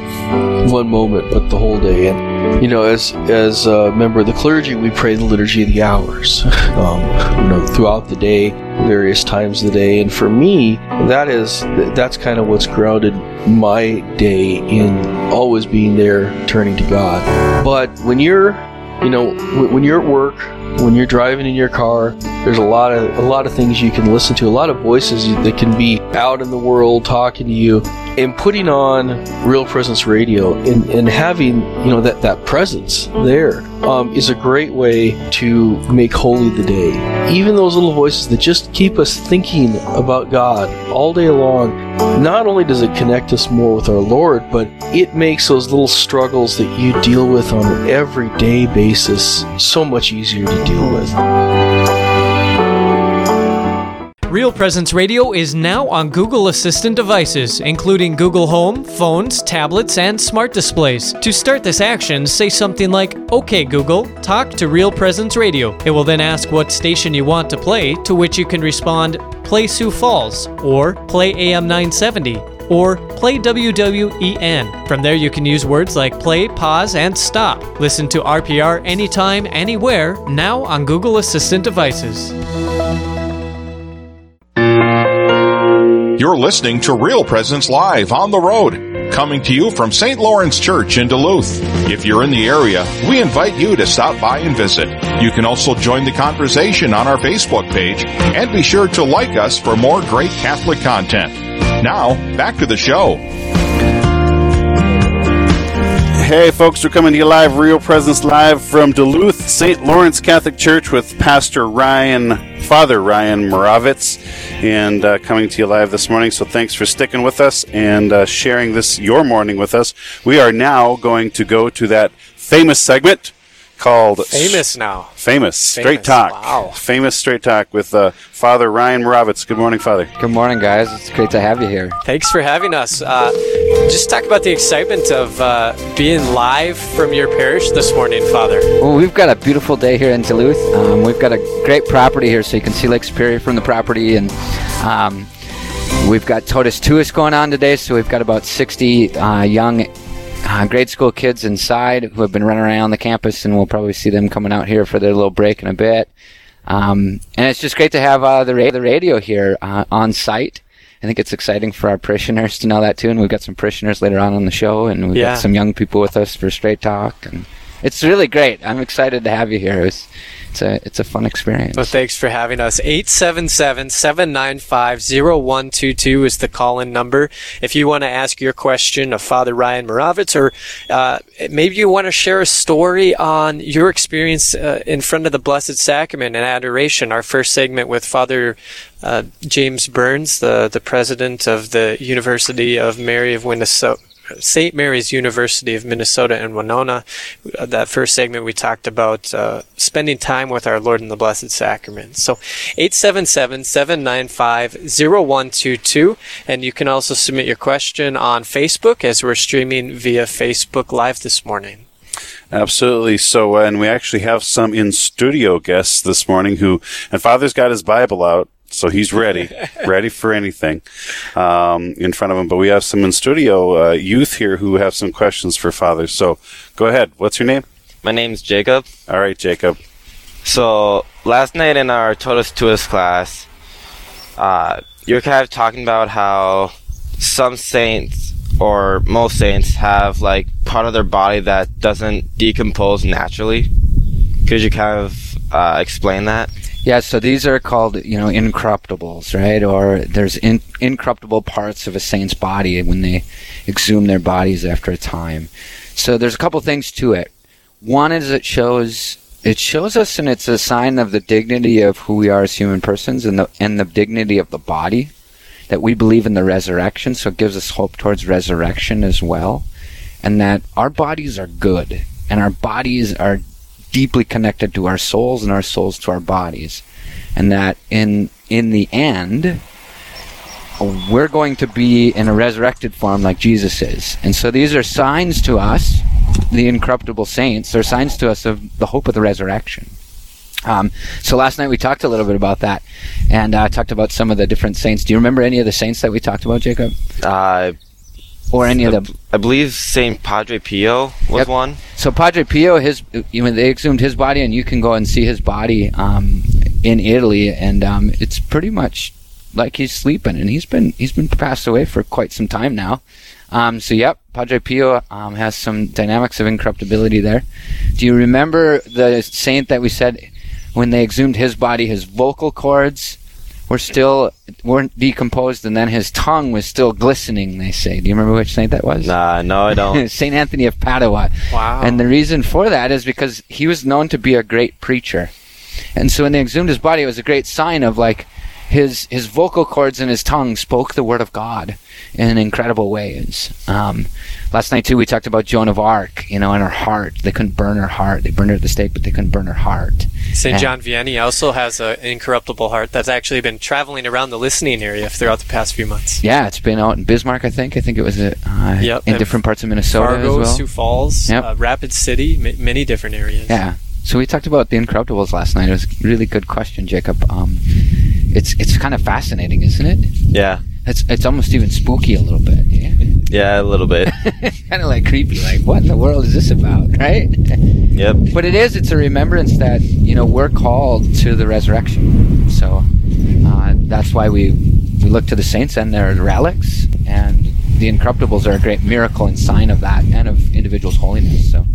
one moment but the whole day and you know as as a member of the clergy we pray the liturgy of the hours um, you know throughout the day various times of the day. And for me that is that's kind of what's grounded my day in always being there turning to god. But when you're you know when when you're at work when you're driving in your car, there's a lot of a lot of things you can listen to, a lot of voices that can be out in the world talking to you, and putting on Real Presence Radio and, and having you know that that presence there um, is a great way to make holy the day. Even those little voices that just keep us thinking about God all day long. Not only does it connect us more with our Lord, but it makes those little struggles that you deal with on an everyday basis so much easier to deal with. Real Presence Radio is now on Google Assistant devices, including Google Home, phones, tablets, and smart displays. To start this action, say something like, OK Google, talk to Real Presence Radio. It will then ask what station you want to play, to which you can respond, Play Sioux Falls, or Play AM 970 or play WWEN. From there, you can use words like play, pause, and stop. Listen to RPR anytime, anywhere, now on Google Assistant devices. You're listening to Real Presence Live on the road, coming to you from St. Lawrence Church in Duluth. If you're in the area, we invite you to stop by and visit. You can also join the conversation on our Facebook page and be sure to like us for more great Catholic content. Now, back to the show. Hey, folks, we're coming to you live, Real Presence Live from Duluth, St. Lawrence Catholic Church with Pastor Ryan, Father Ryan Moravitz, and uh, coming to you live this morning. So thanks for sticking with us and uh, sharing this, your morning with us. We are now going to go to that famous segment called Famous now. Famous, Straight Famous, Talk. wow. Famous Straight Talk with uh, Father Ryan Moravitz. Good morning, Father. Good morning, guys. It's great to have you here. Thanks for having us. Uh, just talk about the excitement of uh, being live from your parish this morning, Father. Well, we've got a beautiful day here in Duluth. Um, we've got a great property here, so you can see Lake Superior from the property, and um, we've got Totus Tuus going on today. So we've got about 60 uh, young uh, grade school kids inside who have been running around the campus, and we'll probably see them coming out here for their little break in a bit. Um, and it's just great to have uh, the, ra- the radio here uh, on site. I think it's exciting for our parishioners to know that too, and we've got some parishioners later on on the show, and we've Yeah. got some young people with us for straight talk, and it's really great. I'm excited to have you here. It's, it's a it's a fun experience. Well, thanks for having us. 877-795-0122 is the call-in number. If you want to ask your question of Father Ryan Moravitz, or uh, maybe you want to share a story on your experience uh, in front of the Blessed Sacrament and adoration. Our first segment with Father uh, James Burns, the, the president of the University of Mary of Minnesota. St. Mary's University of Minnesota in Winona. That first segment we talked about uh, spending time with our Lord in the Blessed Sacrament. So 877-795-0122 and you can also submit your question on Facebook as we're streaming via Facebook Live this morning. Absolutely. So, uh, and we actually have some in studio guests this morning who, and Father's got his Bible out, so he's ready, ready for anything um, in front of him. But we have some in studio uh, youth here who have some questions for Father. So, go ahead. What's your name? My name's Jacob. All right, Jacob. So last night in our Totus Tuus class, uh, you were kind of talking about how some saints or most saints have like part of their body that doesn't decompose naturally. Could you kind of uh, explain that? Yeah, so these are called, you know, incorruptibles, right? Or there's in, incorruptible parts of a saint's body when they exhume their bodies after a time. So there's a couple things to it. One is it shows it shows us, and it's a sign of the dignity of who we are as human persons, and the and the dignity of the body that we believe in the resurrection. So it gives us hope towards resurrection as well, and that our bodies are good, and our bodies are deeply connected to our souls and our souls to our bodies and that in in the end we're going to be in a resurrected form like Jesus is. And so these are signs to us, the incorruptible saints, they're signs to us of the hope of the resurrection. Um, so last night we talked a little bit about that and uh, talked about some of the different saints. Do you remember any of the saints that we talked about, Jacob? Uh, or any of the I believe Saint Padre Pio was Yep. one. So Padre Pio, his you know they exhumed his body, and you can go and see his body um, in Italy, and um, it's pretty much like he's sleeping, and he's been he's been passed away for quite some time now. Um, so yep, Padre Pio um, has some dynamics of incorruptibility there. Do you remember the saint that we said when they exhumed his body, his vocal cords were still weren't decomposed, and then his tongue was still glistening. They say. Do you remember which saint that was? Nah, no, I don't. Saint Anthony of Padua. Wow. And the reason for that is because he was known to be a great preacher, and so when they exhumed his body, it was a great sign of like his his vocal cords and his tongue spoke the word of God in incredible ways. Um, last night too, we talked about Joan of Arc. You know, in her heart, they couldn't burn her heart. They burned her at the stake, but they couldn't burn her heart. St. John Vianney also has an incorruptible heart that's actually been traveling around the listening area throughout the past few months. Yeah, it's been out in Bismarck. I think. I think it was uh, Yep, in different parts of Minnesota Fargo, as well. Sioux Falls, Yep. uh, Rapid City, ma- many different areas. Yeah. So we talked about the incorruptibles last night. It was a really good question, Jacob. Um, it's it's kind of fascinating, isn't it? Yeah. It's it's almost even spooky a little bit. Yeah. Yeah, a little bit. kind of like creepy. Like what in the world is this about, right? Yep. But it is. It's a remembrance that you know we're called to the resurrection. So uh, that's why we we look to the saints and their relics, and the incorruptibles are a great miracle and sign of that and of individuals' holiness. So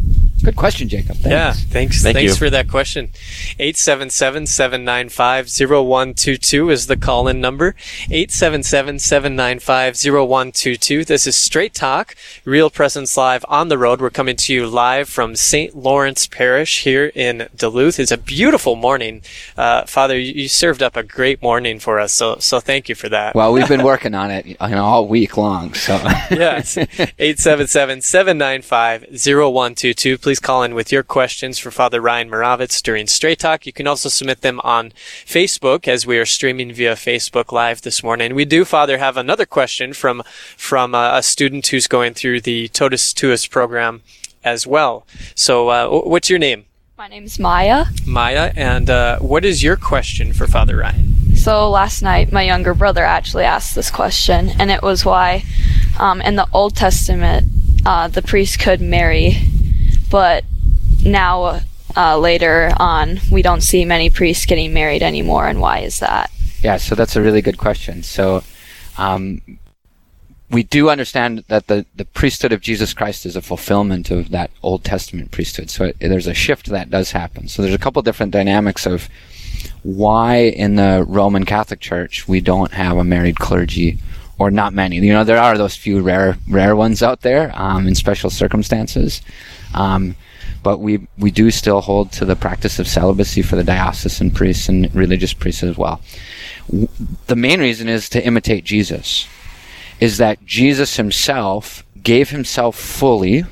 good question, Jacob. Thanks. Yeah, thanks. Thank thanks you. for that question. 877-795-0122 is the call-in number. 877-795-0122. This is Straight Talk, Real Presence Live on the road. We're coming to you live from St. Lawrence Parish here in Duluth. It's a beautiful morning. Uh, Father, you, you served up a great morning for us, so so thank you for that. Well, we've been working on it you know, all week long. So yes. 877-795-0122. Please call in with your questions for Father Ryan Moravitz during Straight Talk. You can also submit them on Facebook as we are streaming via Facebook Live this morning. We do, Father, have another question from from uh, a student who's going through the Totus Tuus program as well. So, uh, what's your name? My name's Maya. Maya, and uh, what is your question for Father Ryan? So last night, my younger brother actually asked this question, and it was why um, in the Old Testament uh, the priest could marry, but now uh, later on we don't see many priests getting married anymore, and why is that? Yeah, so that's a really good question. So, um, we do understand that the, the priesthood of Jesus Christ is a fulfillment of that Old Testament priesthood. So it, there's a shift that does happen. So there's a couple different dynamics of why in the Roman Catholic Church we don't have a married clergy or not many. You know, there are those few rare rare ones out there um, in special circumstances. Um, but we we do still hold to the practice of celibacy for the diocesan priests and religious priests as well. W- The main reason is to imitate Jesus. Is that Jesus himself gave himself fully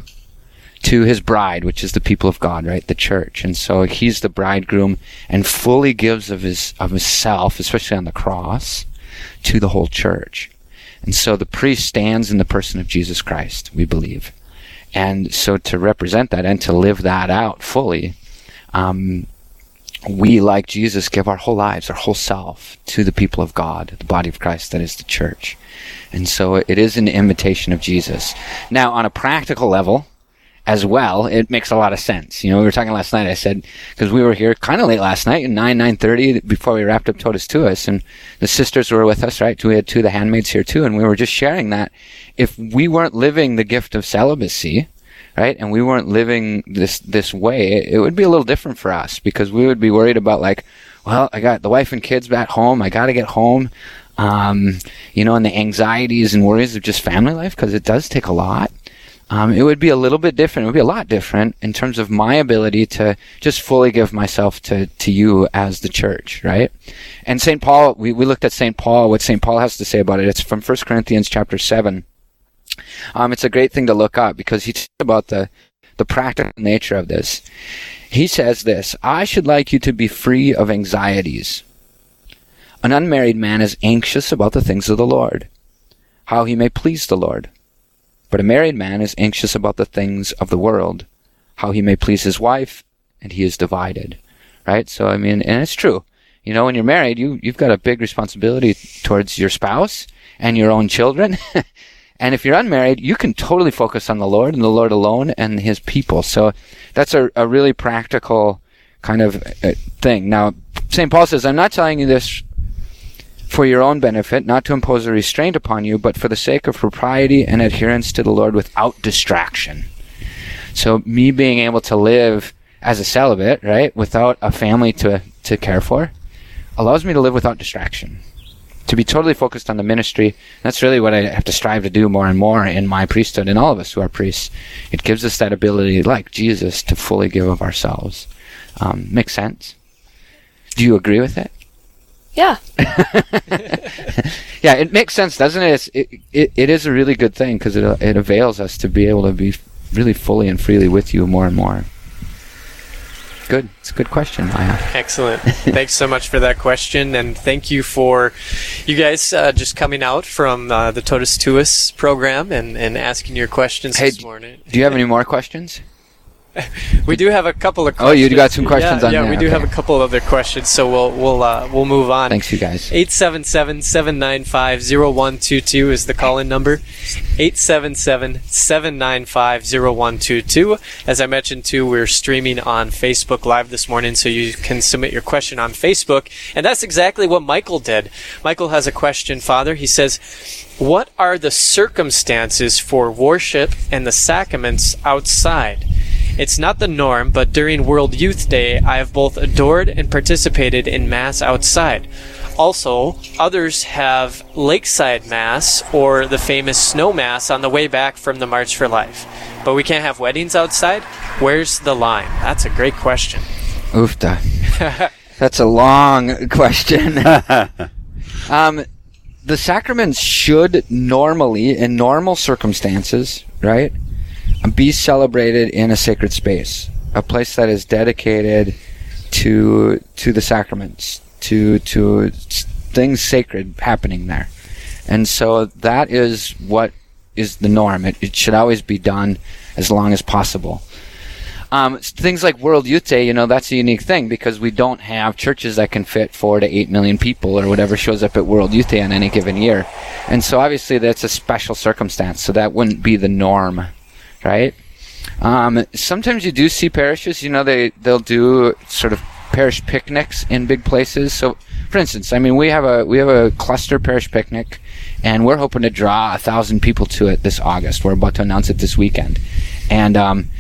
to his bride, which is the people of God, right? The church. And so he's the bridegroom and fully gives of his of himself, especially on the cross, to the whole church. And so the priest stands in the person of Jesus Christ, we believe. And so to represent that and to live that out fully, um, we, like Jesus, give our whole lives, our whole self to the people of God, the body of Christ, that is the church. And so it is an imitation of Jesus. Now, on a practical level, as well, it makes a lot of sense. You know, we were talking last night. I said because we were here kind of late last night, nine nine thirty before we wrapped up Totus Tuus, and the sisters were with us. Right, we had two of the handmaids here too, and we were just sharing that if we weren't living the gift of celibacy, right, and we weren't living this this way, it, it would be a little different for us because we would be worried about like, well, I got the wife and kids back home. I got to get home. Um, you know, and the anxieties and worries of just family life because it does take a lot um, it would be a little bit different. It would be a lot different in terms of my ability to just fully give myself to, to you as the church, right? And St. Paul, we, we looked at St. Paul, what St. Paul has to say about it. It's from 1 Corinthians chapter 7. Um, it's a great thing to look up because he talks about the, the practical nature of this. He says this, I should like you to be free of anxieties. An unmarried man is anxious about the things of the Lord, how he may please the Lord. But a married man is anxious about the things of the world, how he may please his wife, and he is divided. Right? So, I mean, and it's true. You know, when you're married, you, you've got a big responsibility towards your spouse and your own children. and if you're unmarried, you can totally focus on the Lord and the Lord alone and his people. So that's a, a really practical kind of uh, thing. Now, St. Paul says, I'm not telling you this for your own benefit, not to impose a restraint upon you, but for the sake of propriety and adherence to the Lord without distraction. So, me being able to live as a celibate, right, without a family to to care for, allows me to live without distraction. To be totally focused on the ministry. That's really what I have to strive to do more and more in my priesthood and all of us who are priests. It gives us that ability, like Jesus, to fully give of ourselves. Um, makes sense? Do you agree with it? Yeah. yeah, it makes sense, doesn't it? It's, it, it, it is a really good thing because it, it avails us to be able to be really fully and freely with you more and more. Good. It's a good question, Maya. Excellent. Thanks so much for that question, and thank you for you guys uh, just coming out from uh, the Totus Tuus program and, and asking your questions Hey, this morning. Do you have any more questions? We do have a couple of Oh, questions. you got some questions yeah, on yeah, there, we do okay. have a couple of other questions, so we'll we'll uh, we'll move on. Thanks, you guys. 877-795-0122 is the call-in number. 877-795-0122. As I mentioned too, we're streaming on Facebook Live this morning, so you can submit your question on Facebook. And that's exactly what Michael did. Michael has a question, Father. He says, what are the circumstances for worship and the sacraments outside? It's not the norm, but during World Youth Day, I have both adored and participated in Mass outside. Also, others have Lakeside Mass or the famous Snow Mass on the way back from the March for Life. But we can't have weddings outside? Where's the line? That's a great question. Oofta. That's a long question. um, the sacraments should normally, in normal circumstances, right, be celebrated in a sacred space, a place that is dedicated to to the sacraments, to to things sacred happening there, and so that is what is the norm. It, it should always be done as long as possible. Um, things like World Youth Day, you know, that's a unique thing because we don't have churches that can fit four to eight million people or whatever shows up at World Youth Day on any given year. And so obviously that's a special circumstance, so that wouldn't be the norm, right? Um, sometimes you do see parishes, you know, they, they'll do sort of parish picnics in big places. So, for instance, I mean, we have a, we have a cluster parish picnic and we're hoping to draw a thousand people to it this August. We're about to announce it this weekend. And, um,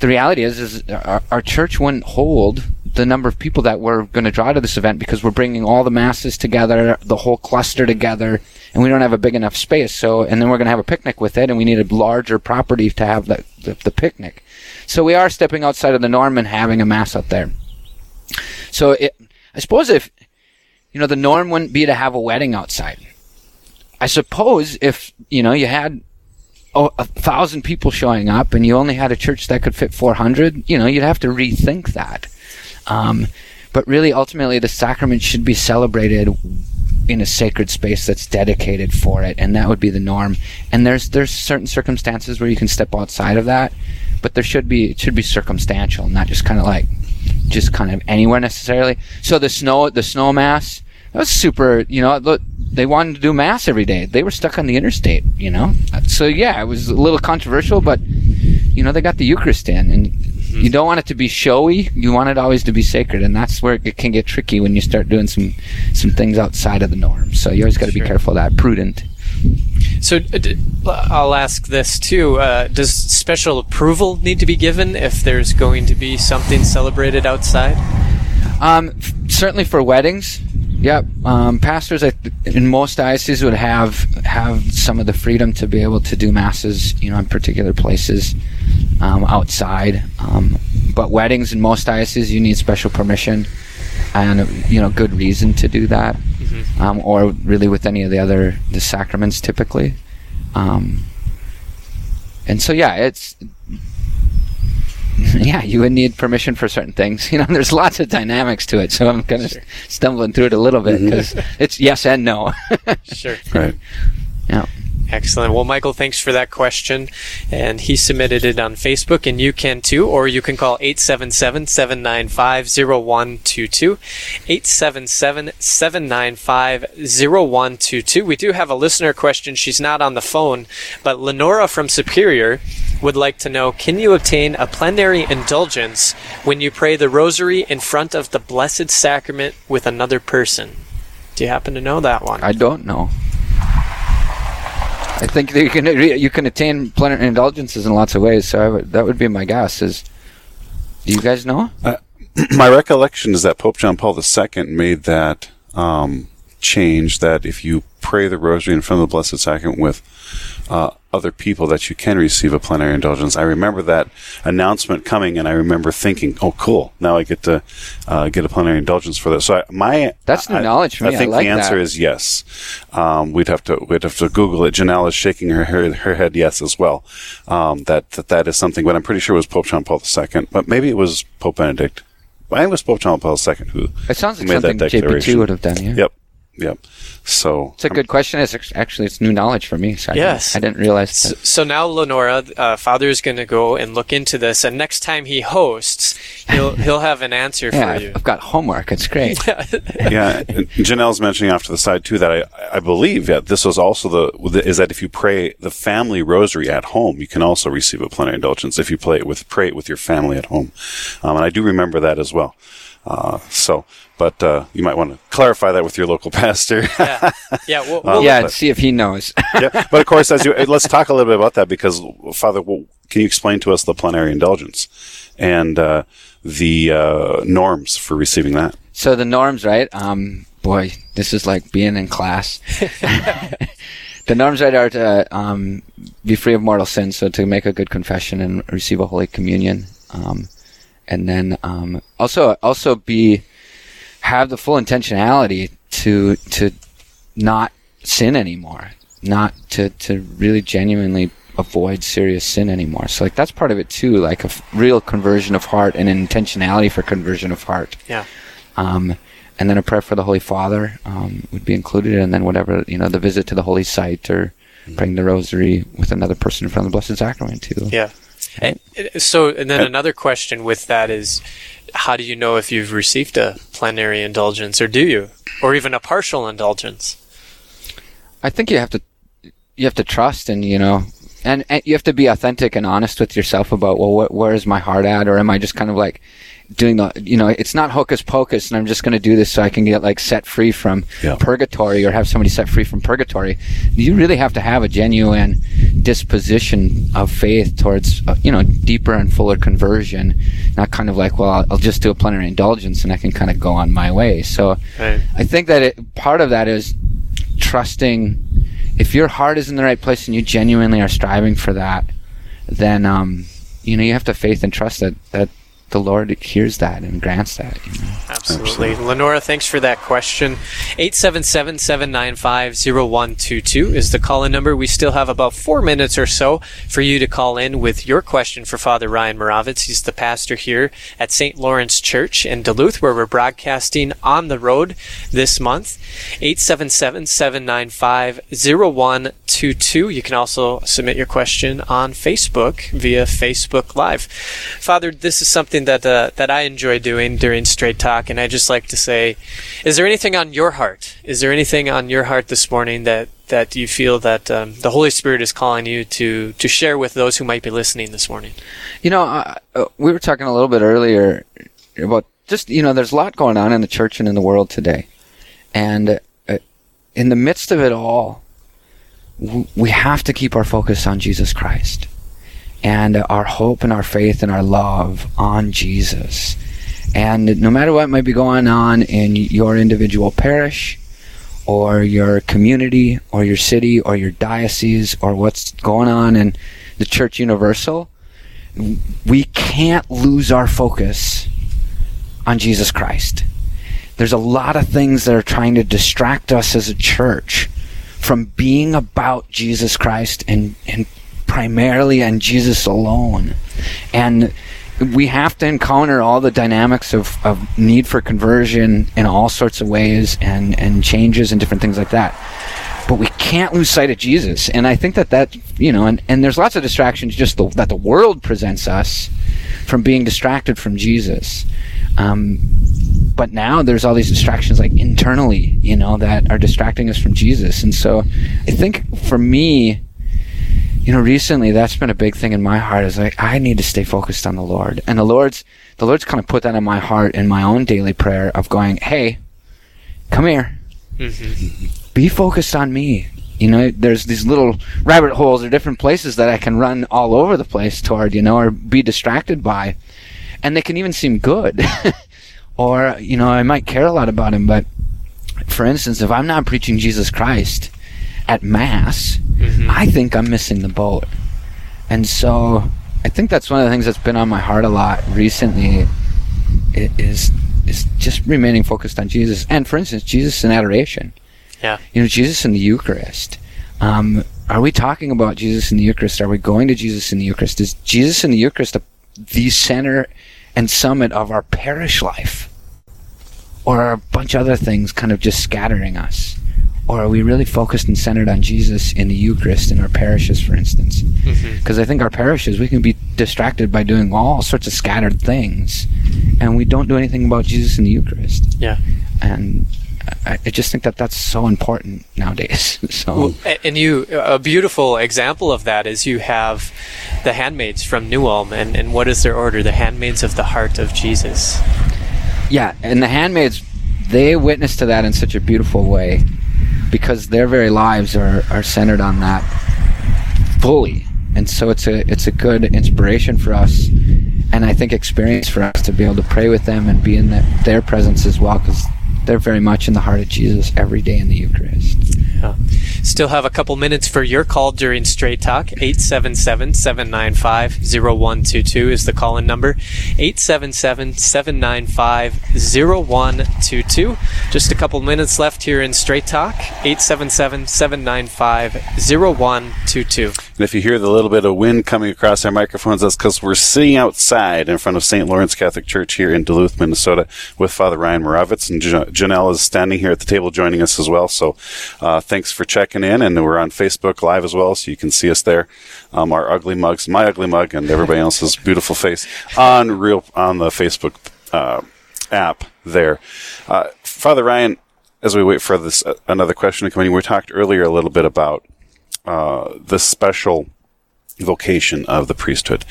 the reality is, is our, our church wouldn't hold the number of people that we're going to draw to this event because we're bringing all the masses together, the whole cluster together, and we don't have a big enough space. So, and then we're going to have a picnic with it, and we need a larger property to have the, the, the picnic. So we are stepping outside of the norm and having a mass out there. So it, I suppose if, you know, the norm wouldn't be to have a wedding outside. I suppose if, you know, you had oh, a thousand people showing up and you only had a church that could fit 400, you know, you'd have to rethink that. Um, but really, ultimately, the sacrament should be celebrated in a sacred space that's dedicated for it, and that would be the norm. And there's there's certain circumstances where you can step outside of that, but there should be it should be circumstantial, not just kind of like just kind of anywhere necessarily. So the snow the snow mass that was super. You know, look, they wanted to do mass every day. They were stuck on the interstate. You know, so yeah, it was a little controversial, but you know they got the Eucharist in, and you don't want it to be showy. You want it always to be sacred, and that's where it can get tricky when you start doing some some things outside of the norm. So you always got to be careful of that, prudent. So uh, I'll ask this too. Uh, does special approval need to be given if there's going to be something celebrated outside? Um, certainly for weddings. Yep. Um, pastors in most dioceses would have have some of the freedom to be able to do masses, you know, in particular places um, outside. Um, but weddings in most dioceses, you need special permission and you know good reason to do that, um, or really with any of the other the sacraments typically. Um, and so yeah, it's yeah, you would need permission for certain things. You know, there's lots of dynamics to it, so I'm kind of stumbling through it a little bit mm-hmm. because it's yes and no. Sure. Right. Yeah. Excellent. Well, Michael, thanks for that question. And he submitted it on Facebook, and you can too, or you can call 877 795 0122. 877 795 0122. We do have a listener question. She's not on the phone, but Lenora from Superior would like to know Can you obtain a plenary indulgence when you pray the rosary in front of the Blessed Sacrament with another person? Do you happen to know that one? I don't know. I think you can you can attain plenary indulgences in lots of ways. So that would be my guess. Is Do you guys know? Uh, my recollection is that Pope John Paul II made that um, change that if you pray the Rosary in front of the Blessed Sacrament with uh, other people, that you can receive a plenary indulgence. I remember that announcement coming, and I remember thinking, "Oh, cool! Now I get to uh, get a plenary indulgence for this." So I, my that's new I, knowledge for I me. think I like the answer that. is yes. Um, we'd have to we'd have to Google it. Janelle is shaking her her, her head yes as well. Um, that, that that is something, but I'm pretty sure it was Pope John Paul II, but maybe it was Pope Benedict. I think it was Pope John Paul II who. It sounds like something that JP2 declaration. would have done. Yeah. Yep. Yep. So It's a good question. It's actually it's new knowledge for me. So I Yes. didn't, I didn't realize. So, That. so now Lenora, uh, Father is going to go and look into this, and next time he hosts, he'll he'll have an answer Yeah, for you. I've got homework. It's great. yeah, Janelle's mentioning off to the side too that I, I believe that this was also the is that if you pray the family rosary at home, you can also receive a plenary indulgence if you play it with pray it with your family at home, um, and I do remember that as well. Uh, so, but uh, you might want to clarify that with your local pastor. yeah, yeah, we'll, Uh, we'll- yeah, and see if he knows. yeah, but of course, as you let's talk a little bit about that because Father, well, can you explain to us the plenary indulgence and uh, the uh, norms for receiving that? So the norms, right? Um, boy, this is like being in class. the norms, right, are to um, be free of mortal sin, so to make a good confession and receive a holy communion, um, and then um, also also be have the full intentionality to to not sin anymore, not to to really genuinely avoid serious sin anymore. So like that's part of it too, like a f- real conversion of heart and an intentionality for conversion of heart. Yeah. Um, and then a prayer for the Holy Father um, would be included, and then whatever you know, the visit to the holy site or praying the Rosary with another person in front of the Blessed Sacrament too. Yeah. And, so, and then uh, another question with that is, how do you know if you've received a plenary indulgence, or do you, or even a partial indulgence? I think you have to you have to trust and you know and, and you have to be authentic and honest with yourself about well wh- where is my heart at or am I just kind of like doing the you know it's not hocus pocus and I'm just going to do this so I can get like set free from purgatory or have somebody set free from purgatory. You really have to have a genuine disposition of faith towards uh, you know deeper and fuller conversion not kind of like well I'll, I'll just do a plenary indulgence and I can kind of go on my way. So Right. I think that it, part of that is trusting if your heart is in the right place and you genuinely are striving for that then um, you know you have to faith and trust that that the lord hears that and grants that you know? Absolutely. Lenora, thanks for that question. 877-795-0122 is the call-in number. We still have about four minutes or so for you to call in with your question for Father Ryan Moravitz. He's the pastor here at St. Lawrence Church in Duluth, where we're broadcasting on the road this month. 877-795-0122. You can also submit your question on Facebook via Facebook Live. Father, this is something that uh, that I enjoy doing during Straight Talk, and I just like to say, is there anything on your heart? Is there anything on your heart this morning that that you feel that um, the Holy Spirit is calling you to to share with those who might be listening this morning? you know uh, we were talking a little bit earlier about just you know there's a lot going on in the church and in the world today and uh, in the midst of it all we have to keep our focus on jesus christ and our hope and our faith and our love on jesus and no matter what might be going on in your individual parish or your community or your city or your diocese or what's going on in the church universal we can't lose our focus on Jesus Christ. There's a lot of things that are trying to distract us as a church from being about Jesus Christ and, and primarily on Jesus alone. And we have to encounter all the dynamics of, of need for conversion in all sorts of ways and, and changes and different things like that but we can't lose sight of Jesus. And I think that that, you know, and, and there's lots of distractions just the, that the world presents us from being distracted from Jesus. Um, but now there's all these distractions like internally, you know, that are distracting us from Jesus. And so I think for me, you know, recently that's been a big thing in my heart is like, I need to stay focused on the Lord. And the Lord's, the Lord's kind of put that in my heart in my own daily prayer of going, Hey, come here mm-hmm. be focused on me. You know, there's these little rabbit holes or different places that I can run all over the place toward, you know, or be distracted by. and they can even seem good. or, you know, I might care a lot about him, but for instance, if I'm not preaching Jesus Christ at Mass, Mm-hmm. I think I'm missing the boat. And so I think that's one of the things that's been on my heart a lot recently is is just remaining focused on Jesus. And for instance, Jesus in adoration. Yeah. You know, Jesus in the Eucharist. Um, are we talking about Jesus in the Eucharist? Are we going to Jesus in the Eucharist? Is Jesus in the Eucharist a, the center and summit of our parish life? Or are a bunch of other things kind of just scattering us? Or are we really focused and centered on Jesus in the Eucharist in our parishes, for instance? Mhm. Because I think our parishes, we can be distracted by doing all sorts of scattered things, and we don't do anything about Jesus in the Eucharist. Yeah. And I, I just think that that's so important nowadays. so Well, and you, a beautiful example of that is you have the handmaids from New Ulm, and, and what is their order? The handmaids of the heart of Jesus. Yeah, and the handmaids, they witness to that in such a beautiful way because their very lives are, are centered on that fully. And so it's a it's a good inspiration for us, and I think experience for us to be able to pray with them and be in the, their presence as well, because they're very much in the heart of Jesus every day in the Eucharist. Yeah. Still have a couple minutes for your call during Straight Talk. 877 795 0122 is the call in number. 877 795 0122. Just a couple minutes left here in Straight Talk. 877 795 0122. And if you hear the little bit of wind coming across our microphones, that's because we're sitting outside in front of St. Lawrence Catholic Church here in Duluth, Minnesota, with Father Ryan Moravitz. And Jan- Janelle is standing here at the table joining us as well. So uh, thanks for checking in. And we're on Facebook Live as well, so you can see us there. Um, our ugly mugs, my ugly mug, and everybody else's beautiful face on real on the Facebook uh, app there. Uh, Father Ryan, as we wait for this uh, another question to come in, we talked earlier a little bit about uh, the special vocation of the priesthood.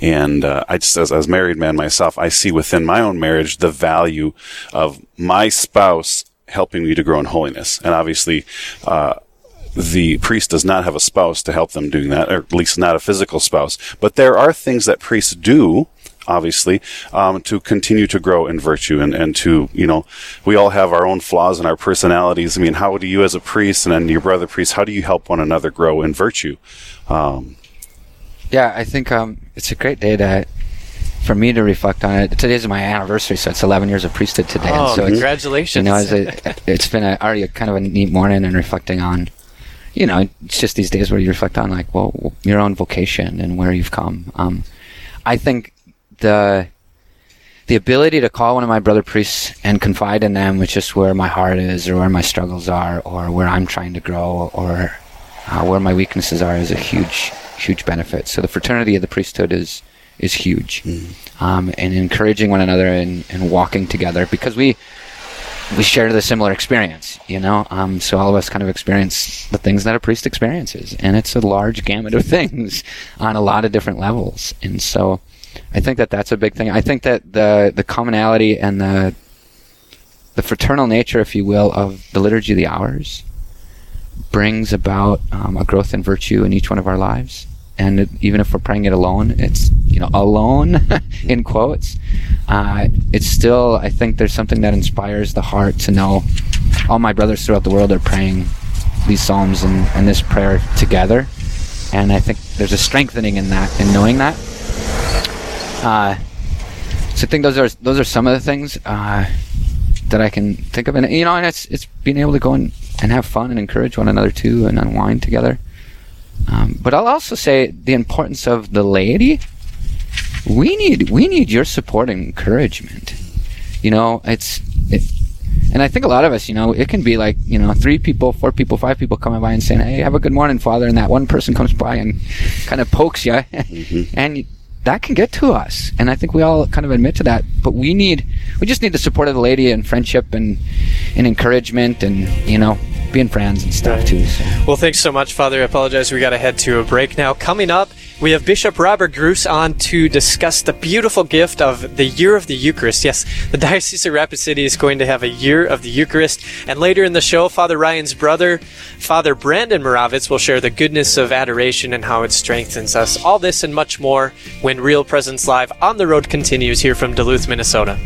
And uh, I just, as, as married man myself, I see within my own marriage the value of my spouse helping me to grow in holiness. And obviously, uh, the priest does not have a spouse to help them doing that, or at least not a physical spouse. But there are things that priests do obviously, um, to continue to grow in virtue and, and to, you know, we all have our own flaws and our personalities. I mean, how do you as a priest and then your brother priest, how do you help one another grow in virtue? Um, Yeah, I think um, it's a great day to for me to reflect on it. Today's my anniversary, so it's 11 years of priesthood today. Oh, so it's- congratulations. You know, it's, a, it's been a, already a kind of a neat morning and reflecting on, you know, it's just these days where you reflect on like, well, your own vocation and where you've come. Um, I think the the ability to call one of my brother priests and confide in them which is where my heart is or where my struggles are or where I'm trying to grow or uh, where my weaknesses are is a huge huge benefits. So the fraternity of the priesthood is is huge, um, and encouraging one another and, and walking together because we we share the similar experience, you know. Um, so all of us kind of experience the things that a priest experiences, and it's a large gamut of things on a lot of different levels. And so, I think that that's a big thing. I think that the the commonality and the the fraternal nature, if you will, of the liturgy of the hours brings about um, a growth in virtue in each one of our lives. And it, even if we're praying it alone, it's you know alone in quotes. Uh, it's still I think there's something that inspires the heart to know all my brothers throughout the world are praying these psalms and, and this prayer together. And I think there's a strengthening in that in knowing that. Uh, so I think those are those are some of the things uh, that I can think of, and you know, and it's it's being able to go and, and have fun and encourage one another too, and unwind together. Um, but I'll also say the importance of the laity. We need we need your support and encouragement. You know, it's it, and I think a lot of us, you know, it can be like you know three people, four people, five people coming by and saying, "Hey, have a good morning, Father," and that one person comes by and kind of pokes you, and that can get to us. And I think we all kind of admit to that. But we need we just need the support of the lady and friendship and and encouragement and you know being friends and stuff too. So. Well, thanks so much, Father. I apologize. We got to head to a break now. Coming up, we have Bishop Robert Gruss on to discuss the beautiful gift of the Year of the Eucharist. Yes, the Diocese of Rapid City is going to have a Year of the Eucharist. And later in the show, Father Ryan's brother, Father Brandon Moravitz, will share the goodness of adoration and how it strengthens us. All this and much more when Real Presence Live on the Road continues here from Duluth, Minnesota.